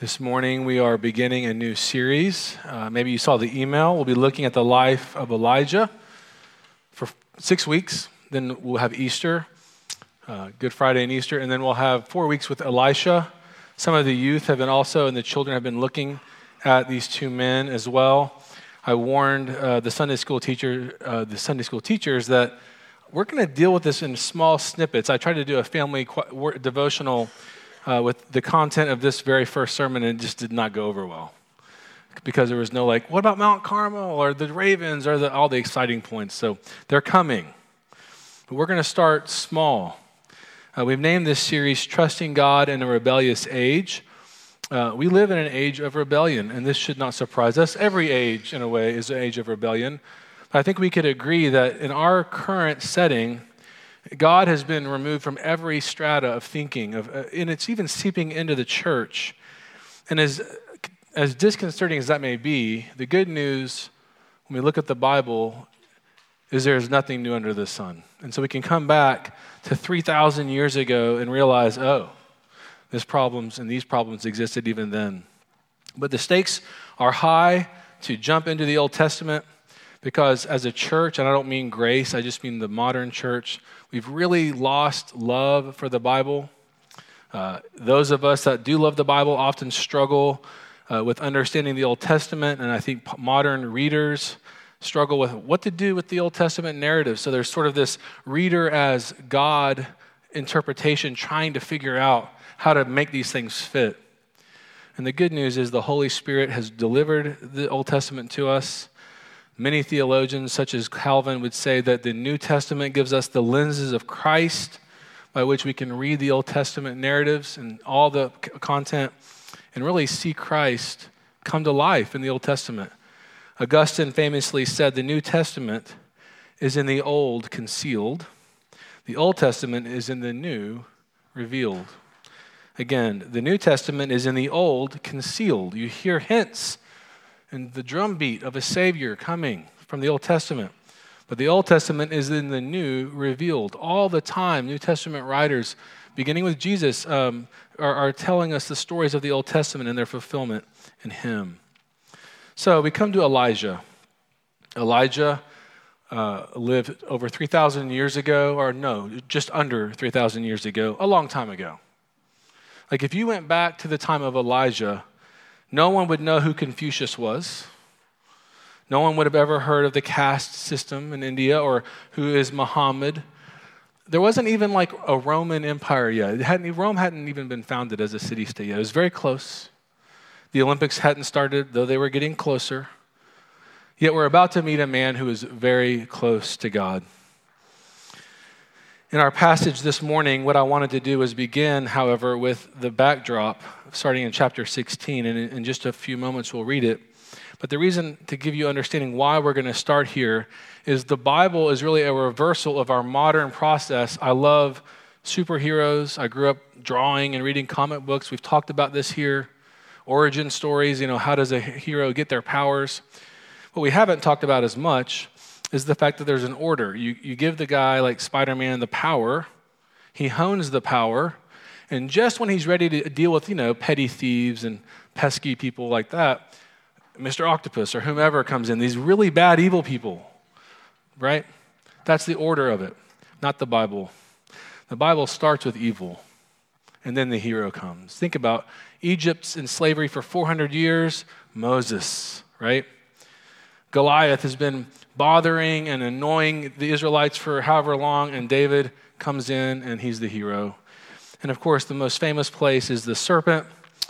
This morning, we are beginning a new series. Uh, maybe you saw the email. We'll be looking at the life of Elijah for six weeks. Then we'll have Easter, uh, Good Friday and Easter, and then we'll have four weeks with Elisha. Some of the youth have been also, and the children have been looking at these two men as well. I warned uh, the Sunday school teacher, uh, the Sunday school teachers that we're going to deal with this in small snippets. I tried to do a family devotional uh, with the content of this very first sermon, and it just did not go over well because there was no like, what about Mount Carmel or the Ravens or the, all the exciting points. So they're coming. But we're going to start small. Uh, we've named this series Trusting God in a Rebellious Age. Uh, we live in an age of rebellion, and this should not surprise us. Every age, in a way, is an age of rebellion. But I think we could agree that in our current setting, God has been removed from every strata of thinking, of, uh, and it's even seeping into the church. And as, as disconcerting as that may be, the good news when we look at the Bible is there is nothing new under the sun. And so we can come back to 3,000 years ago and realize, oh, this problems and these problems existed even then. But the stakes are high to jump into the Old Testament because as a church, and I don't mean grace, I just mean the modern church, we've really lost love for the Bible. Uh, those of us that do love the Bible often struggle uh, with understanding the Old Testament, and I think modern readers struggle with what to do with the Old Testament narrative. So there's sort of this reader as God interpretation trying to figure out how to make these things fit. And the good news is the Holy Spirit has delivered the Old Testament to us. Many theologians, such as Calvin, would say that the New Testament gives us the lenses of Christ by which we can read the Old Testament narratives and all the content and really see Christ come to life in the Old Testament. Augustine famously said the New Testament is in the Old concealed, the Old Testament is in the New revealed. Again, the New Testament is in the Old concealed. You hear hints and the drumbeat of a Savior coming from the Old Testament. But the Old Testament is in the New revealed. All the time, New Testament writers, beginning with Jesus, um, are, are telling us the stories of the Old Testament and their fulfillment in Him. So we come to Elijah. Elijah uh, lived over 3,000 years ago, or no, just under 3,000 years ago, a long time ago. Like if you went back to the time of Elijah, no one would know who Confucius was. No one would have ever heard of the caste system in India or who is Muhammad. There wasn't even like a Roman Empire yet. Hadn't, Rome hadn't even been founded as a city state yet. It was very close. The Olympics hadn't started, though they were getting closer. Yet we're about to meet a man who is very close to God. In our passage this morning, what I wanted to do was begin, however, with the backdrop, starting in chapter 16, and in just a few moments we'll read it. But the reason to give you understanding why we're going to start here is the Bible is really a reversal of our modern process. I love superheroes. I grew up drawing and reading comic books. We've talked about this here. Origin stories, you know, how does a hero get their powers? What we haven't talked about as much is the fact that there's an order. You, you give the guy like Spider Man the power, he hones the power, and just when he's ready to deal with, you know, petty thieves and pesky people like that, Mr. Octopus or whomever comes in, these really bad, evil people, right? That's the order of it, not the Bible. The Bible starts with evil, and then the hero comes. Think about Egypt's in slavery for 400 years, Moses, right? Goliath has been bothering and annoying the Israelites for however long, and David comes in and he's the hero. And of course, the most famous place is the serpent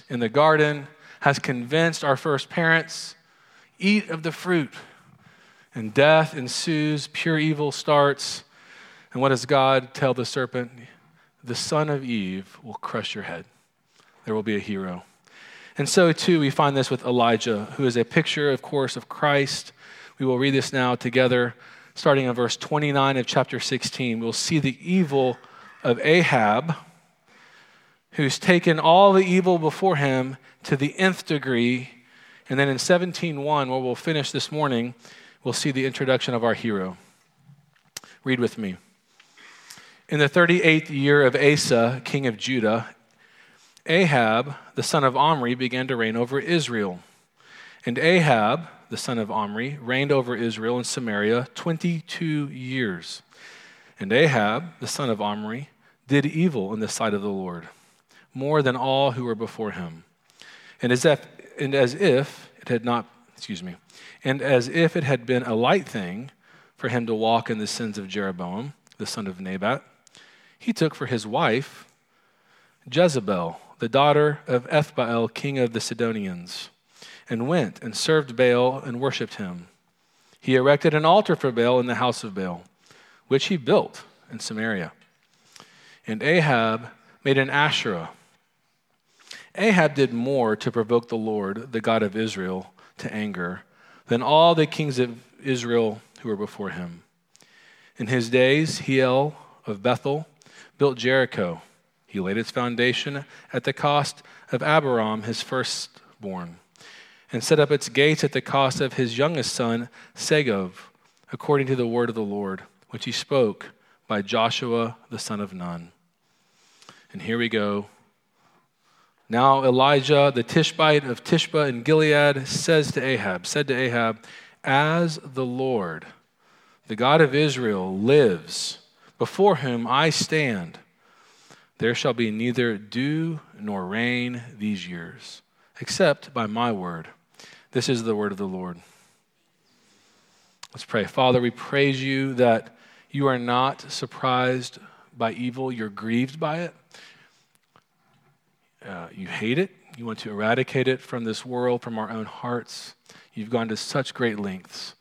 in the garden has convinced our first parents eat of the fruit. And death ensues, pure evil starts. And what does God tell the serpent? The son of Eve will crush your head. There will be a hero. And so, too, we find this with Elijah, who is a picture, of course, of Christ we will read this now together, starting in verse 29 of chapter 16. We'll see the evil of Ahab, who's taken all the evil before him to the nth degree. And then in 17:1, where we'll finish this morning, we'll see the introduction of our hero. Read with me. In the 38th year of Asa, king of Judah, Ahab, the son of Omri, began to reign over Israel. And Ahab, the son of Omri, reigned over Israel and Samaria 22 years. And Ahab, the son of Omri, did evil in the sight of the Lord, more than all who were before him. And as if, and as if it had not, excuse me, and as if it had been a light thing for him to walk in the sins of Jeroboam, the son of Nebat, he took for his wife Jezebel, the daughter of Ethbaal, king of the Sidonians, and went and served Baal and worshipped him. He erected an altar for Baal in the house of Baal, which he built in Samaria. And Ahab made an Asherah. Ahab did more to provoke the Lord, the God of Israel, to anger than all the kings of Israel who were before him. In his days, Hiel of Bethel built Jericho he laid its foundation at the cost of Abiram, his firstborn, and set up its gates at the cost of his youngest son, Segov, according to the word of the Lord, which he spoke by Joshua the son of Nun. And here we go. Now Elijah, the Tishbite of Tishba in Gilead, says to Ahab, said to Ahab, As the Lord, the God of Israel, lives, before whom I stand, there shall be neither dew nor rain these years, except by my word. This is the word of the Lord. Let's pray. Father, we praise you that you are not surprised by evil, you're grieved by it. Uh, you hate it. You want to eradicate it from this world, from our own hearts. You've gone to such great lengths,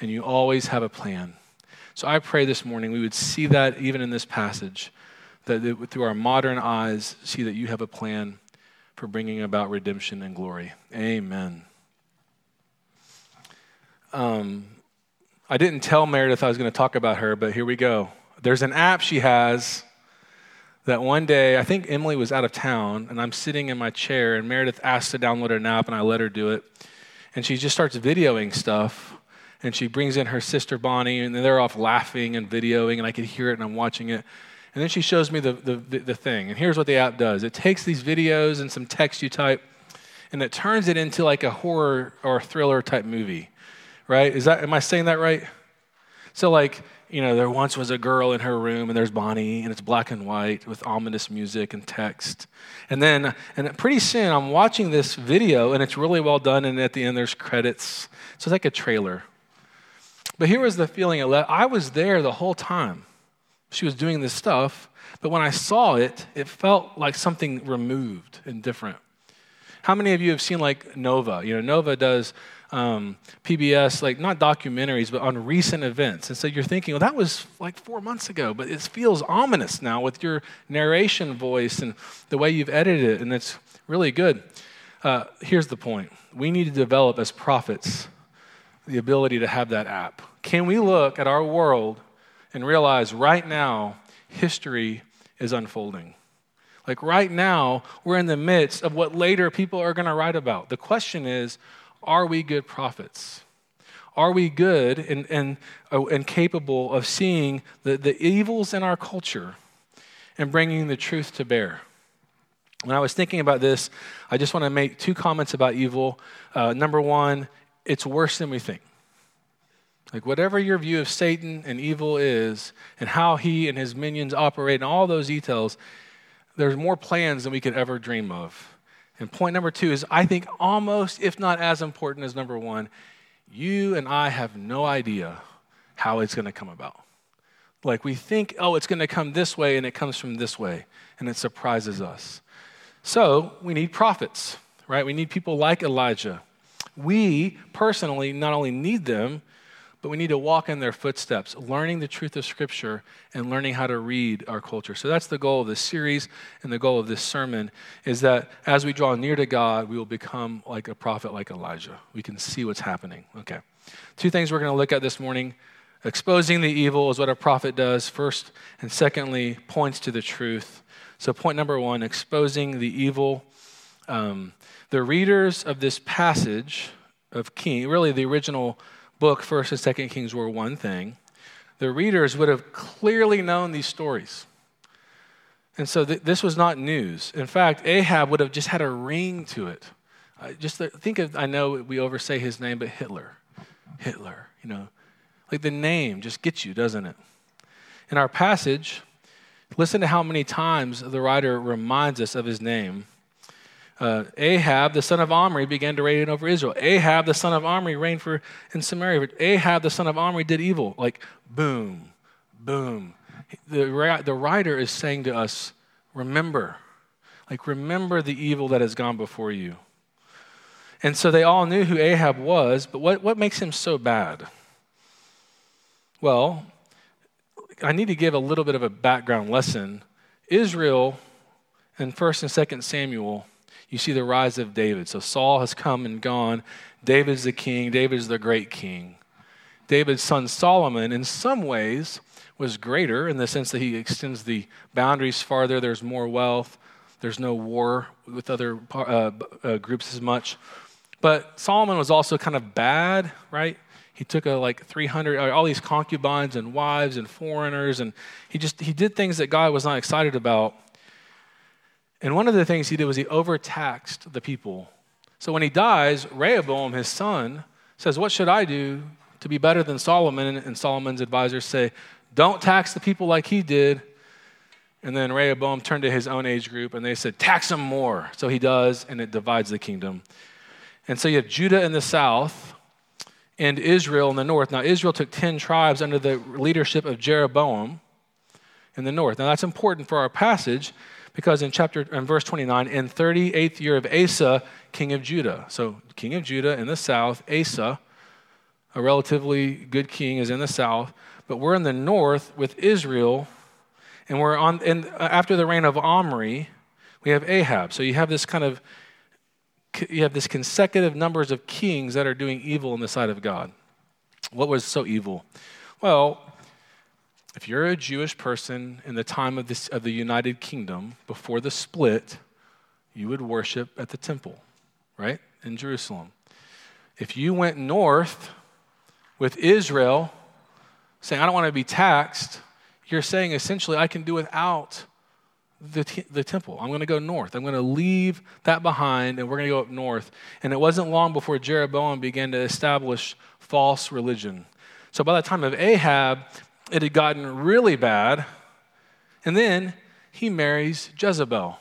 and you always have a plan. So I pray this morning we would see that even in this passage that through our modern eyes, see that you have a plan for bringing about redemption and glory. Amen. Um, I didn't tell Meredith I was going to talk about her, but here we go. There's an app she has that one day, I think Emily was out of town, and I'm sitting in my chair, and Meredith asked to download an app, and I let her do it. And she just starts videoing stuff, and she brings in her sister Bonnie, and they're off laughing and videoing, and I can hear it, and I'm watching it. And then she shows me the, the, the, thing. And here's what the app does it takes these videos and some text you type, and it turns it into like a horror or thriller type movie, right? Is that, am I saying that right? So, like, you know, there once was a girl in her room, and there's Bonnie, and it's black and white with ominous music and text. And then, and pretty soon, I'm watching this video, and it's really well done, and at the end, there's credits. So it's like a trailer. But here was the feeling it left. I was there the whole time she was doing this stuff, but when I saw it, it felt like something removed and different. How many of you have seen like Nova? You know, Nova does um, PBS, like not documentaries, but on recent events. And so you're thinking, well, that was like four months ago, but it feels ominous now with your narration voice and the way you've edited it, and it's really good. Uh, here's the point we need to develop as prophets the ability to have that app. Can we look at our world and realize right now, history is unfolding. Like right now, we're in the midst of what later people are going to write about. The question is are we good prophets? Are we good and, and, uh, and capable of seeing the, the evils in our culture and bringing the truth to bear? When I was thinking about this, I just want to make two comments about evil. Uh, number one, it's worse than we think. Like, whatever your view of Satan and evil is, and how he and his minions operate, and all those details, there's more plans than we could ever dream of. And point number two is I think almost, if not as important as number one, you and I have no idea how it's going to come about. Like, we think, oh, it's going to come this way, and it comes from this way, and it surprises us. So, we need prophets, right? We need people like Elijah. We personally not only need them, but we need to walk in their footsteps, learning the truth of Scripture and learning how to read our culture. So that's the goal of this series and the goal of this sermon is that as we draw near to God, we will become like a prophet like Elijah. We can see what's happening. Okay. Two things we're going to look at this morning. Exposing the evil is what a prophet does, first, and secondly, points to the truth. So, point number one exposing the evil. Um, the readers of this passage of King, really the original book, First and Second Kings, were one thing, the readers would have clearly known these stories. And so th- this was not news. In fact, Ahab would have just had a ring to it. Uh, just think of, I know we oversay his name, but Hitler. Hitler, you know, like the name just gets you, doesn't it? In our passage, listen to how many times the writer reminds us of his name. Uh, Ahab, the son of Omri, began to reign over Israel. Ahab, the son of Omri, reigned for in Samaria. Ahab, the son of Omri, did evil. Like boom, boom. The, the writer is saying to us, remember. Like, remember the evil that has gone before you. And so they all knew who Ahab was, but what, what makes him so bad? Well, I need to give a little bit of a background lesson. Israel, in 1st and 2nd Samuel, you see the rise of David. So Saul has come and gone. David's the king, David's the great king. David's son Solomon, in some ways, was greater in the sense that he extends the boundaries farther. There's more wealth. There's no war with other uh, uh, groups as much. But Solomon was also kind of bad, right? He took a, like 300, uh, all these concubines and wives and foreigners, and he just he did things that God was not excited about. And one of the things he did was he overtaxed the people. So when he dies, Rehoboam, his son, says, What should I do to be better than Solomon? And Solomon's advisors say, Don't tax the people like he did. And then Rehoboam turned to his own age group and they said, Tax them more. So he does, and it divides the kingdom. And so you have Judah in the south and Israel in the north. Now, Israel took 10 tribes under the leadership of Jeroboam in the north. Now, that's important for our passage because in chapter in verse 29, in 38th year of Asa, king of Judah. So, king of Judah in the south, Asa, a relatively good king, is in the south, but we're in the north with Israel, and we're on. And uh, after the reign of Omri, we have Ahab. So you have this kind of you have this consecutive numbers of kings that are doing evil in the sight of God. What was so evil? Well, if you're a Jewish person in the time of, this, of the United Kingdom, before the split, you would worship at the temple, right? In Jerusalem. If you went north with Israel, saying, I don't want to be taxed, you're saying essentially, I can do without the, t- the temple. I'm going to go north. I'm going to leave that behind and we're going to go up north. And it wasn't long before Jeroboam began to establish false religion. So by the time of Ahab, it had gotten really bad. And then he marries Jezebel.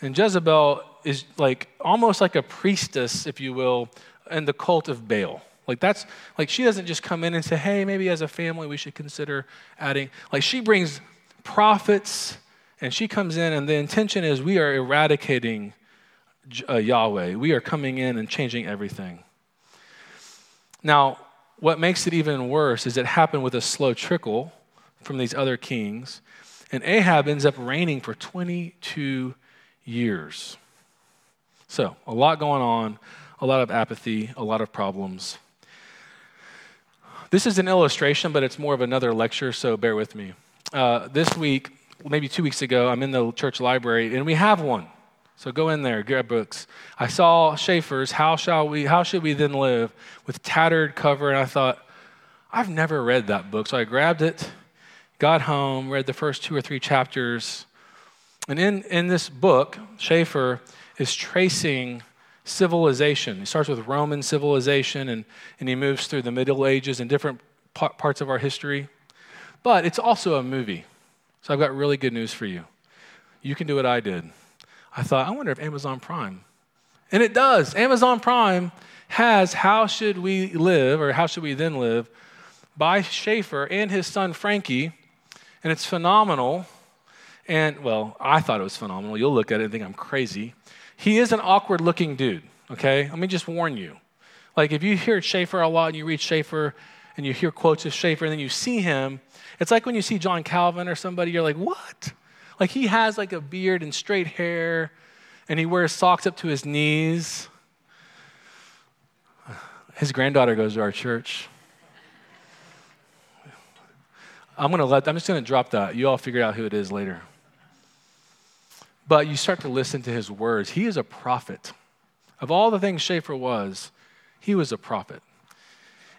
And Jezebel is like almost like a priestess, if you will, in the cult of Baal. Like that's like she doesn't just come in and say, "Hey, maybe as a family we should consider adding." Like she brings prophets and she comes in, and the intention is we are eradicating uh, Yahweh. We are coming in and changing everything. Now, what makes it even worse is it happened with a slow trickle from these other kings, and Ahab ends up reigning for 22 years. So, a lot going on, a lot of apathy, a lot of problems. This is an illustration, but it's more of another lecture, so bear with me. Uh, this week, maybe two weeks ago, I'm in the church library and we have one. So go in there, grab books. I saw Schaeffer's How Shall We How Should We Then Live with tattered cover, and I thought, I've never read that book. So I grabbed it, got home, read the first two or three chapters. And in, in this book, Schaeffer is tracing civilization. He starts with Roman civilization and, and he moves through the Middle Ages and different parts of our history. But it's also a movie. So I've got really good news for you. You can do what I did. I thought, I wonder if Amazon Prime. And it does. Amazon Prime has How Should We Live, or How Should We Then Live, by Schaeffer and his son Frankie. And it's phenomenal. And, well, I thought it was phenomenal. You'll look at it and think I'm crazy. He is an awkward looking dude, okay? Let me just warn you. Like, if you hear Schaeffer a lot and you read Schaeffer and you hear quotes of Schaeffer and then you see him, it's like when you see John Calvin or somebody, you're like, what? Like he has like a beard and straight hair, and he wears socks up to his knees. His granddaughter goes to our church. I'm gonna let I'm just gonna drop that. You all figure out who it is later. But you start to listen to his words. He is a prophet. Of all the things Schaeffer was, he was a prophet.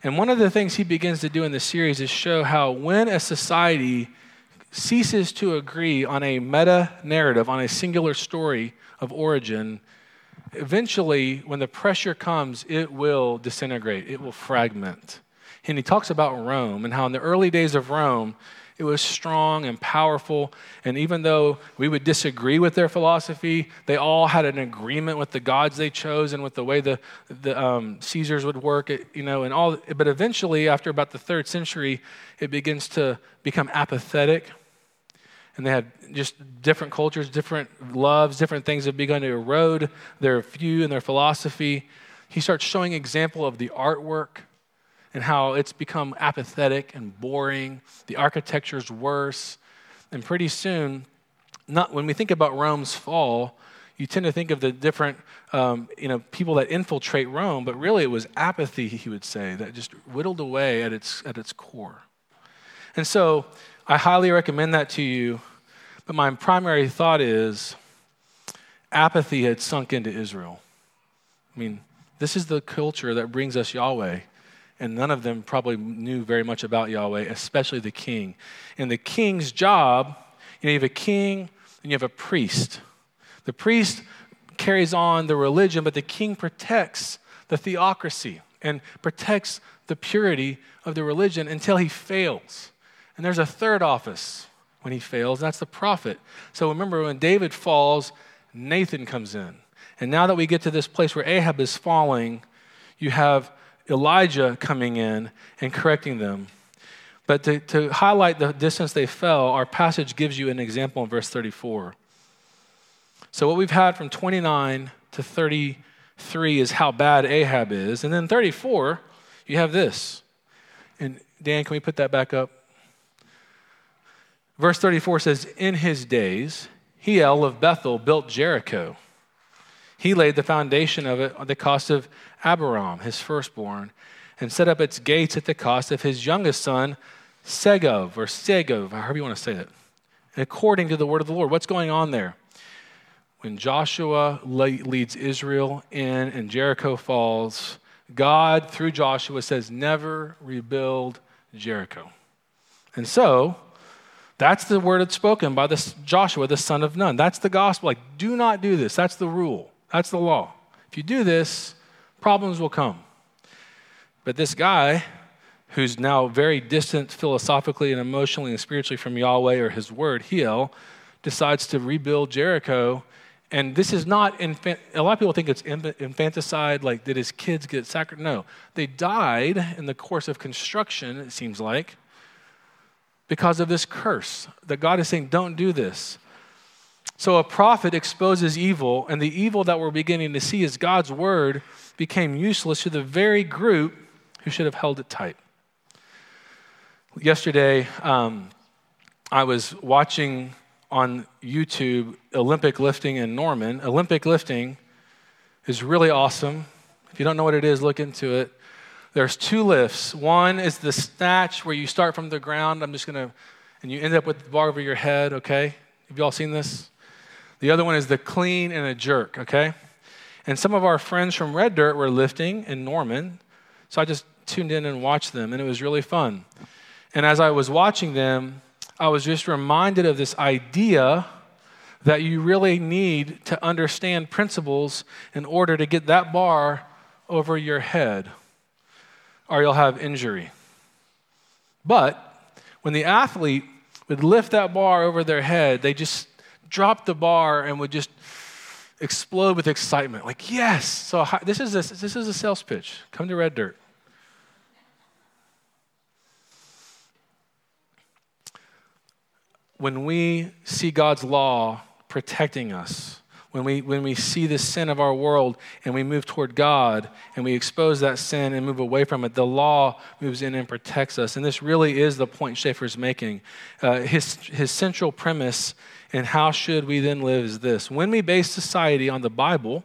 And one of the things he begins to do in the series is show how when a society ceases to agree on a meta narrative, on a singular story of origin, eventually, when the pressure comes, it will disintegrate, it will fragment. And he talks about Rome and how in the early days of Rome, it was strong and powerful. And even though we would disagree with their philosophy, they all had an agreement with the gods they chose and with the way the, the um, Caesars would work. you know, and all. But eventually, after about the third century, it begins to become apathetic. And they had just different cultures, different loves, different things have begun to erode their view and their philosophy. He starts showing example of the artwork and how it's become apathetic and boring. The architecture's worse. And pretty soon, not, when we think about Rome's fall, you tend to think of the different um, you know, people that infiltrate Rome, but really it was apathy, he would say, that just whittled away at its, at its core. And so I highly recommend that to you, but my primary thought is apathy had sunk into Israel. I mean, this is the culture that brings us Yahweh and none of them probably knew very much about Yahweh, especially the king. And the king's job, you know, you have a king and you have a priest. The priest carries on the religion, but the king protects the theocracy and protects the purity of the religion until he fails. And there's a third office when he fails, that's the prophet. So remember, when David falls, Nathan comes in. And now that we get to this place where Ahab is falling, you have Elijah coming in and correcting them. But to, to highlight the distance they fell, our passage gives you an example in verse 34. So, what we've had from 29 to 33 is how bad Ahab is. And then 34, you have this. And Dan, can we put that back up? Verse 34 says, In his days, Hiel of Bethel built Jericho. He laid the foundation of it at the cost of Abiram, his firstborn, and set up its gates at the cost of his youngest son, Segov, or Segov, however you want to say it, according to the word of the Lord. What's going on there? When Joshua leads Israel in and Jericho falls, God, through Joshua, says, Never rebuild Jericho. And so, that's the word that's spoken by this Joshua, the son of Nun. That's the gospel. Like, do not do this. That's the rule. That's the law. If you do this, problems will come. But this guy, who's now very distant philosophically and emotionally and spiritually from Yahweh or his word, Hiel, decides to rebuild Jericho. And this is not, infant, a lot of people think it's infanticide, like did his kids get sacrificed? No. They died in the course of construction, it seems like, because of this curse. That God is saying, don't do this. So a prophet exposes evil, and the evil that we're beginning to see is God's word became useless to the very group who should have held it tight. Yesterday, um, I was watching on YouTube Olympic lifting in Norman. Olympic lifting is really awesome. If you don't know what it is, look into it. There's two lifts. One is the snatch where you start from the ground. I'm just going to, and you end up with the bar over your head, okay? Have you all seen this? The other one is the clean and a jerk, okay? And some of our friends from Red Dirt were lifting in Norman. So I just tuned in and watched them, and it was really fun. And as I was watching them, I was just reminded of this idea that you really need to understand principles in order to get that bar over your head, or you'll have injury. But when the athlete would lift that bar over their head, they just drop the bar and would just explode with excitement. Like, yes. So this is a, this is a sales pitch. Come to Red Dirt. When we see God's law protecting us, when we, when we see the sin of our world and we move toward God and we expose that sin and move away from it, the law moves in and protects us. And this really is the point Schaeffer's making. Uh, his, his central premise and how should we then live is this when we base society on the Bible,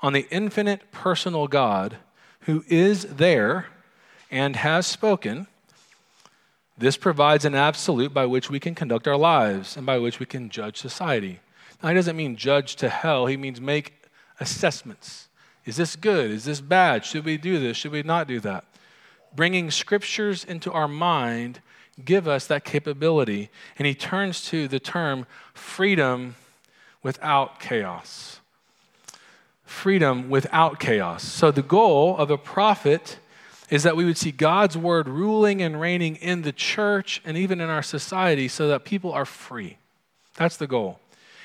on the infinite personal God who is there and has spoken, this provides an absolute by which we can conduct our lives and by which we can judge society. Now, he doesn't mean judge to hell, he means make assessments. Is this good? Is this bad? Should we do this? Should we not do that? Bringing scriptures into our mind give us that capability. And he turns to the term freedom without chaos. Freedom without chaos. So, the goal of a prophet is that we would see God's word ruling and reigning in the church and even in our society so that people are free. That's the goal.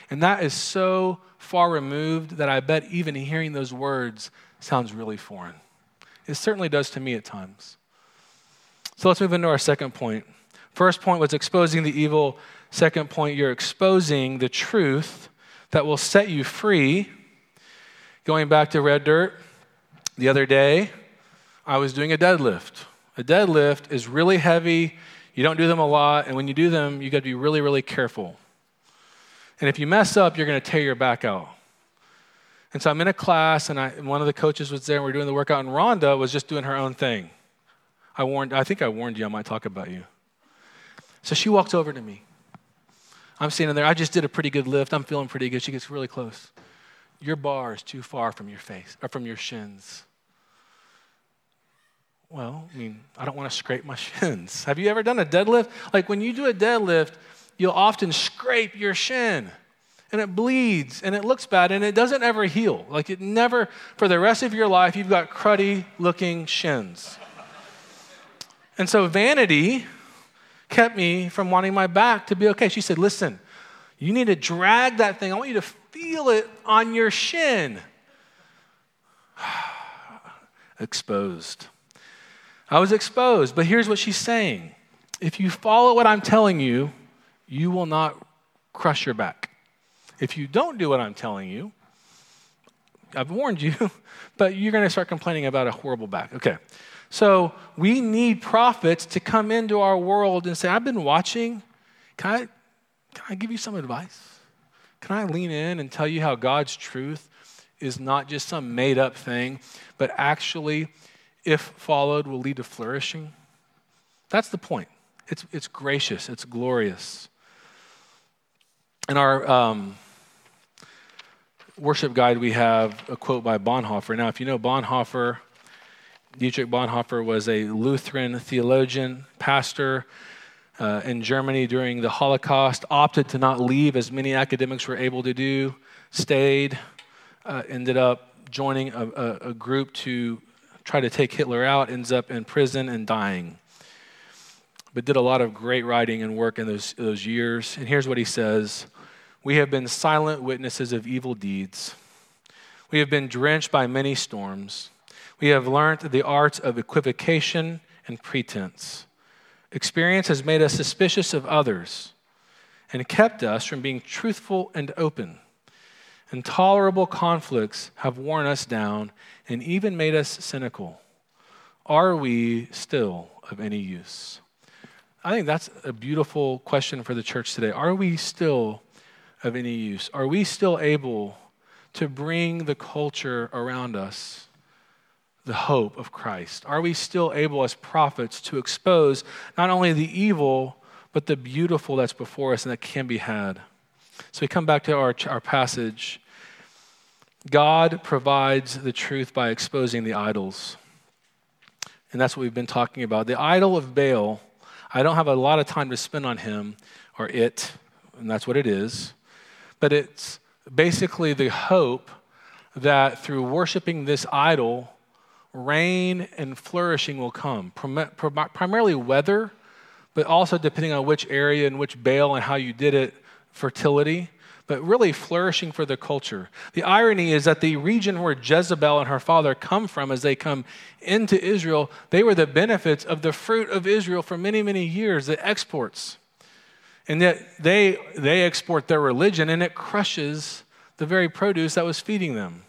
And that is so far removed that I bet even hearing those words sounds really foreign. It certainly does to me at times. So let's move into our second point. First point was exposing the evil. Second point, you're exposing the truth that will set you free. Going back to red dirt, the other day, I was doing a deadlift. A deadlift is really heavy. You don't do them a lot, and when you do them, you got to be really, really careful. And if you mess up, you're going to tear your back out. And so I'm in a class, and, I, and one of the coaches was there, and we are doing the workout, and Rhonda was just doing her own thing. I warned, I think I warned you I might talk about you. So she walks over to me. I'm standing there. I just did a pretty good lift. I'm feeling pretty good. She gets really close. Your bar is too far from your face or from your shins. Well, I mean, I don't want to scrape my shins. Have you ever done a deadlift? Like when you do a deadlift, you'll often scrape your shin and it bleeds and it looks bad and it doesn't ever heal. Like it never, for the rest of your life, you've got cruddy looking shins. And so vanity kept me from wanting my back to be okay. She said, Listen, you need to drag that thing. I want you to feel it on your shin. exposed. I was exposed, but here's what she's saying if you follow what I'm telling you, you will not crush your back. If you don't do what I'm telling you, I've warned you, but you're going to start complaining about a horrible back. Okay. So we need prophets to come into our world and say, I've been watching. Can I, can I give you some advice? Can I lean in and tell you how God's truth is not just some made up thing, but actually, if followed, will lead to flourishing? That's the point. It's, it's gracious, it's glorious. In our um, worship guide, we have a quote by Bonhoeffer. Now, if you know Bonhoeffer, Dietrich Bonhoeffer was a Lutheran theologian, pastor uh, in Germany during the Holocaust, opted to not leave as many academics were able to do, stayed, uh, ended up joining a, a, a group to try to take Hitler out, ends up in prison and dying. But did a lot of great writing and work in those, those years. And here's what he says We have been silent witnesses of evil deeds. We have been drenched by many storms. We have learned the arts of equivocation and pretense. Experience has made us suspicious of others and kept us from being truthful and open. Intolerable conflicts have worn us down and even made us cynical. Are we still of any use? I think that's a beautiful question for the church today. Are we still of any use? Are we still able to bring the culture around us the hope of Christ? Are we still able as prophets to expose not only the evil, but the beautiful that's before us and that can be had? So we come back to our, our passage. God provides the truth by exposing the idols. And that's what we've been talking about. The idol of Baal, I don't have a lot of time to spend on him or it, and that's what it is. But it's basically the hope that through worshiping this idol, rain and flourishing will come, primarily weather, but also depending on which area and which Baal and how you did it, fertility, but really flourishing for the culture. The irony is that the region where Jezebel and her father come from as they come into Israel, they were the benefits of the fruit of Israel for many, many years, the exports. And yet they, they export their religion and it crushes the very produce that was feeding them.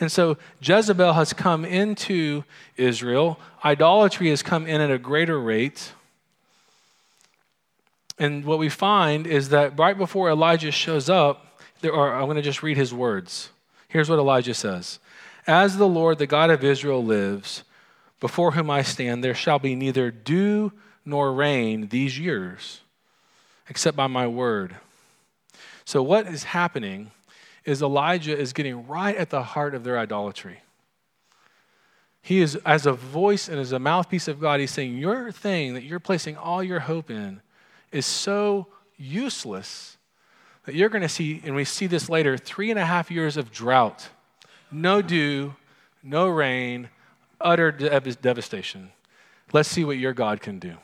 And so Jezebel has come into Israel. Idolatry has come in at a greater rate. And what we find is that right before Elijah shows up, there are, I'm going to just read his words. Here's what Elijah says As the Lord, the God of Israel, lives, before whom I stand, there shall be neither dew nor rain these years, except by my word. So, what is happening is Elijah is getting right at the heart of their idolatry. He is, as a voice and as a mouthpiece of God, he's saying, Your thing that you're placing all your hope in is so useless that you're going to see, and we see this later, three and a half years of drought, no dew, no rain, utter devastation. Let's see what your God can do.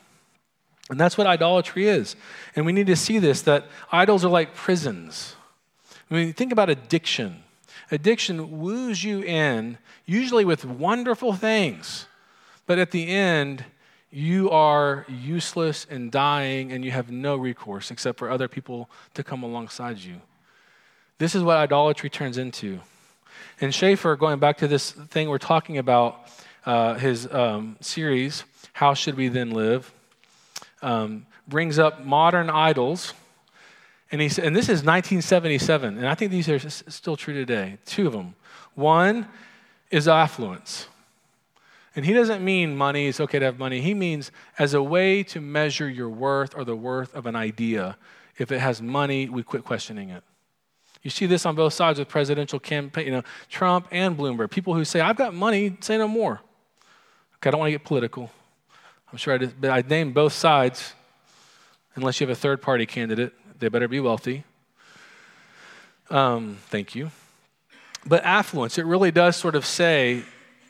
And that's what idolatry is. And we need to see this that idols are like prisons. I mean, think about addiction. Addiction woos you in, usually with wonderful things, but at the end, you are useless and dying, and you have no recourse except for other people to come alongside you. This is what idolatry turns into. And Schaeffer, going back to this thing we're talking about, uh, his um, series, How Should We Then Live, um, brings up modern idols. And, he, and this is 1977, and I think these are still true today. Two of them. One is affluence. And he doesn't mean money, it's okay to have money. He means as a way to measure your worth or the worth of an idea. If it has money, we quit questioning it. You see this on both sides with presidential campaign, you know, Trump and Bloomberg. People who say, I've got money, say no more. Okay, I don't want to get political. I'm sure I did, but I named both sides. Unless you have a third party candidate, they better be wealthy. Um, thank you. But affluence, it really does sort of say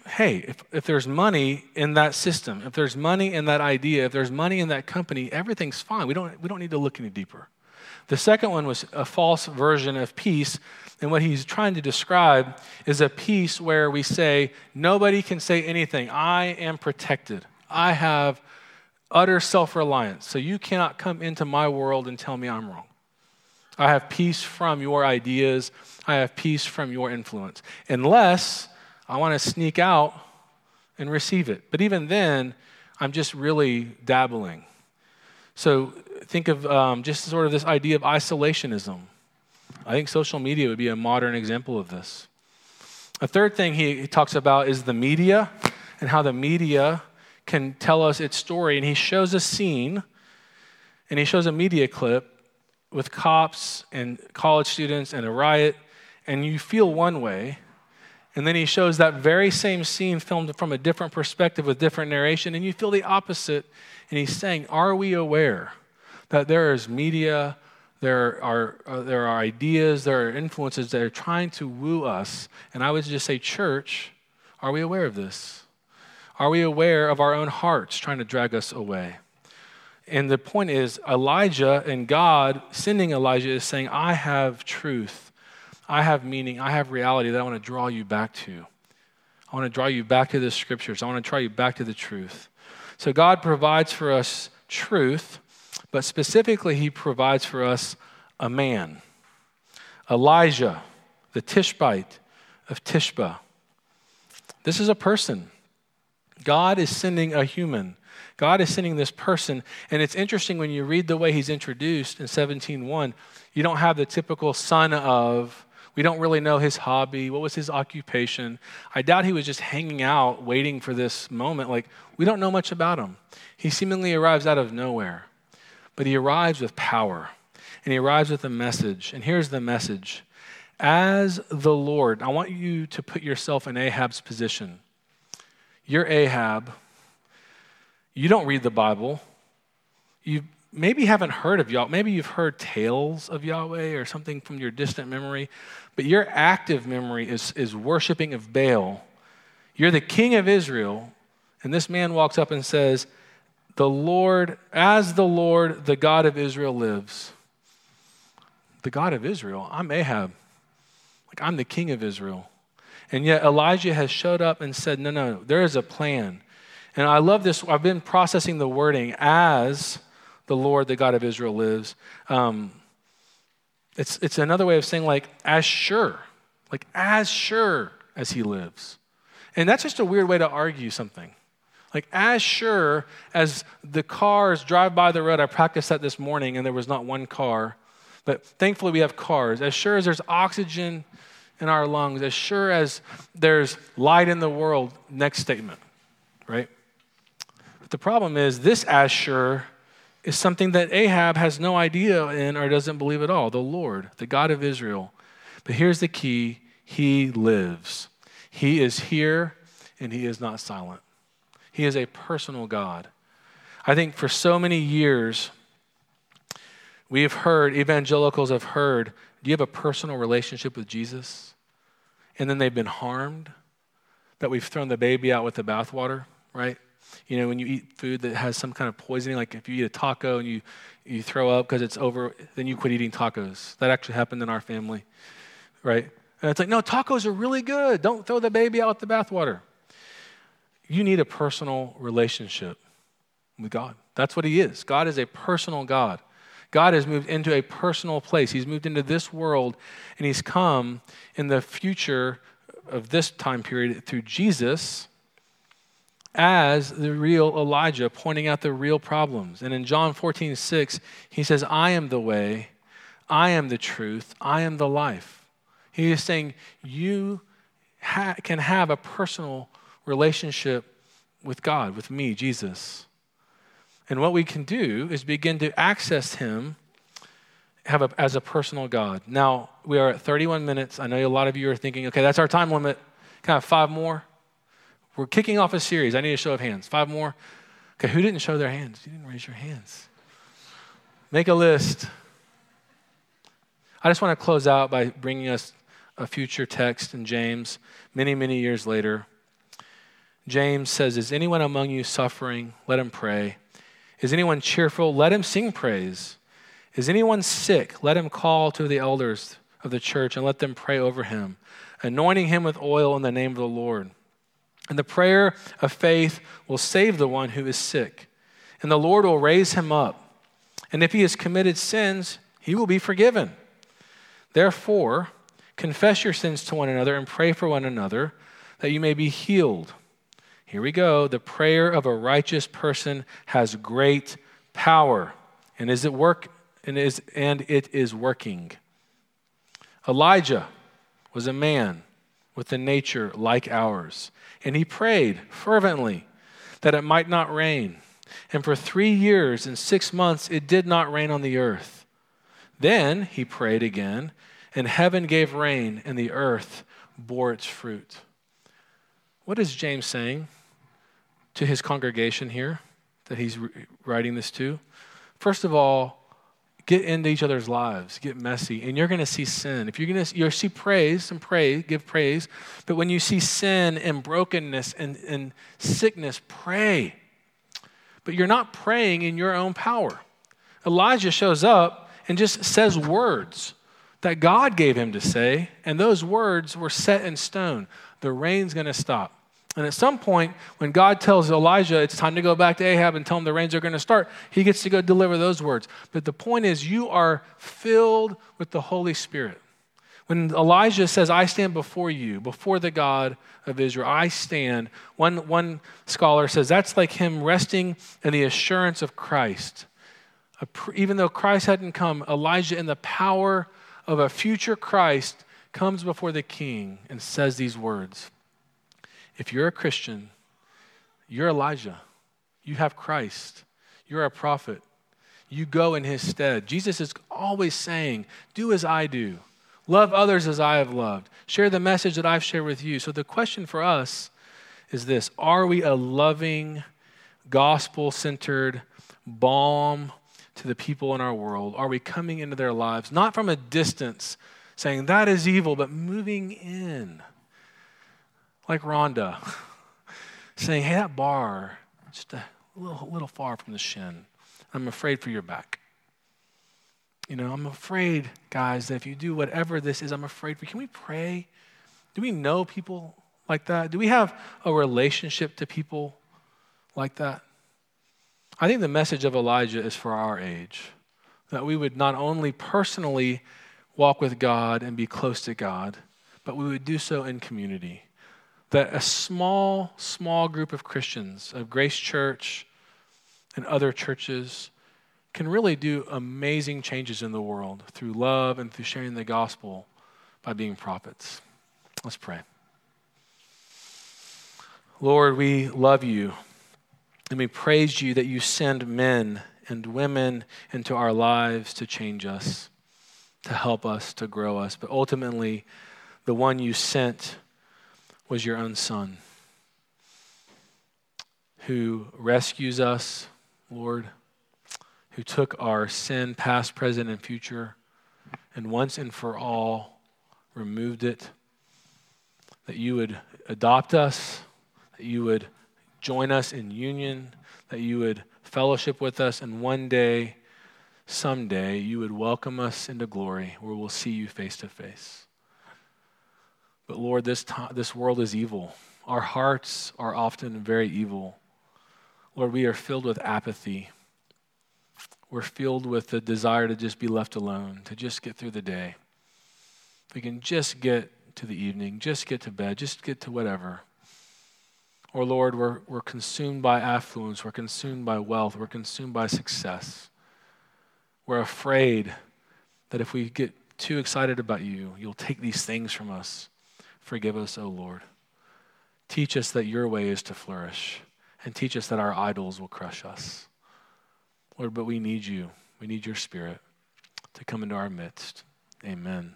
hey, if, if there's money in that system, if there's money in that idea, if there's money in that company, everything's fine. We don't, we don't need to look any deeper. The second one was a false version of peace. And what he's trying to describe is a peace where we say, nobody can say anything. I am protected. I have utter self reliance. So you cannot come into my world and tell me I'm wrong. I have peace from your ideas. I have peace from your influence. Unless I want to sneak out and receive it. But even then, I'm just really dabbling. So think of um, just sort of this idea of isolationism. I think social media would be a modern example of this. A third thing he, talks about is the media and how the media can tell us its story. And he shows a scene and he shows a media clip with cops and college students and a riot, and you feel one way. And then he shows that very same scene filmed from a different perspective with different narration, and you feel the opposite. And he's saying, Are we aware that there is media, there are, uh, there are ideas, there are influences that are trying to woo us? And I would just say, Church, are we aware of this? Are we aware of our own hearts trying to drag us away? And the point is, Elijah and God sending Elijah is saying, I have truth I have meaning, I have reality that I want to draw you back to. I want to draw you back to the scriptures. I want to draw you back to the truth. So God provides for us truth, but specifically, He provides for us a man. Elijah, the Tishbite of Tishba. This is a person. God is sending a human. God is sending this person. And it's interesting when you read the way he's introduced in 17:1, you don't have the typical son of we don't really know his hobby. What was his occupation? I doubt he was just hanging out waiting for this moment. Like, we don't know much about him. He seemingly arrives out of nowhere, but he arrives with power and he arrives with a message. And here's the message As the Lord, I want you to put yourself in Ahab's position. You're Ahab. You don't read the Bible. You maybe haven't heard of Yahweh. Maybe you've heard tales of Yahweh or something from your distant memory, but your active memory is, is worshiping of Baal. You're the king of Israel, and this man walks up and says, The Lord, as the Lord, the God of Israel lives. The God of Israel? I'm Ahab. Like, I'm the king of Israel. And yet Elijah has showed up and said, No, no, there is a plan. And I love this. I've been processing the wording as the Lord, the God of Israel lives. Um, it's, it's another way of saying, like, as sure, like, as sure as he lives. And that's just a weird way to argue something. Like, as sure as the cars drive by the road, I practiced that this morning and there was not one car, but thankfully we have cars. As sure as there's oxygen in our lungs, as sure as there's light in the world, next statement, right? But the problem is, this as sure is something that Ahab has no idea in or doesn't believe at all the Lord, the God of Israel. But here's the key He lives. He is here and he is not silent. He is a personal God. I think for so many years, we have heard, evangelicals have heard, do you have a personal relationship with Jesus? And then they've been harmed, that we've thrown the baby out with the bathwater, right? You know, when you eat food that has some kind of poisoning, like if you eat a taco and you, you throw up because it's over, then you quit eating tacos. That actually happened in our family, right? And it's like, no, tacos are really good. Don't throw the baby out with the bathwater. You need a personal relationship with God. That's what He is. God is a personal God. God has moved into a personal place. He's moved into this world, and He's come in the future of this time period through Jesus as the real Elijah, pointing out the real problems. And in John 14, 6, he says, I am the way, I am the truth, I am the life. He is saying, You ha- can have a personal relationship with God, with me, Jesus. And what we can do is begin to access Him have a, as a personal God. Now, we are at 31 minutes. I know a lot of you are thinking, okay, that's our time limit. Kind of five more? We're kicking off a series. I need a show of hands. Five more? Okay, who didn't show their hands? You didn't raise your hands. Make a list. I just want to close out by bringing us a future text in James many, many years later. James says, Is anyone among you suffering? Let him pray. Is anyone cheerful? Let him sing praise. Is anyone sick? Let him call to the elders of the church and let them pray over him, anointing him with oil in the name of the Lord. And the prayer of faith will save the one who is sick, and the Lord will raise him up. And if he has committed sins, he will be forgiven. Therefore, confess your sins to one another and pray for one another that you may be healed. Here we go. The prayer of a righteous person has great power. And is it work and is and it is working. Elijah was a man with a nature like ours, and he prayed fervently that it might not rain. And for 3 years and 6 months it did not rain on the earth. Then he prayed again, and heaven gave rain, and the earth bore its fruit. What is James saying? to his congregation here that he's writing this to. First of all, get into each other's lives, get messy, and you're going to see sin. If you're going to you see praise and pray, give praise, but when you see sin and brokenness and, and sickness, pray. But you're not praying in your own power. Elijah shows up and just says words that God gave him to say, and those words were set in stone. The rain's going to stop. And at some point, when God tells Elijah it's time to go back to Ahab and tell him the rains are going to start, he gets to go deliver those words. But the point is, you are filled with the Holy Spirit. When Elijah says, I stand before you, before the God of Israel, I stand, one, one scholar says that's like him resting in the assurance of Christ. Even though Christ hadn't come, Elijah, in the power of a future Christ, comes before the king and says these words. If you're a Christian, you're Elijah. You have Christ. You're a prophet. You go in his stead. Jesus is always saying, Do as I do. Love others as I have loved. Share the message that I've shared with you. So the question for us is this Are we a loving, gospel centered balm to the people in our world? Are we coming into their lives, not from a distance, saying, That is evil, but moving in? Like Rhonda, saying, Hey, that bar, just a little, little far from the shin. I'm afraid for your back. You know, I'm afraid, guys, that if you do whatever this is, I'm afraid for. Can we pray? Do we know people like that? Do we have a relationship to people like that? I think the message of Elijah is for our age that we would not only personally walk with God and be close to God, but we would do so in community that a small, small group of Christians, of Grace Church and other churches, can really do amazing changes in the world through love and through sharing the gospel by being prophets. Let's pray. Lord, we love you and we praise you that you send men and women into our lives to change us, to help us, to grow us. But ultimately, the one you sent was your own son. who rescues us, Lord, who took our sin, past, present, and future, and once and for all removed it. That you would adopt us, that you would join us in union, that you would fellowship with us, and one day, someday, you would welcome us into glory where we'll see you face to face. But Lord, this, time, this world is evil. Our hearts are often very evil. Lord, we are filled with apathy. We're filled with the desire to just be left alone, to just get through the day. If we can just get to the evening, just get to bed, just get to whatever. Or, Lord, we're, we're consumed by affluence, we're consumed by wealth, we're consumed by success. We're afraid that if we get too excited about you, you'll take these things from us. Forgive us, O Lord. Teach us that your way is to flourish, and teach us that our idols will crush us. Lord, but we need you. We need your spirit to come into our midst. Amen.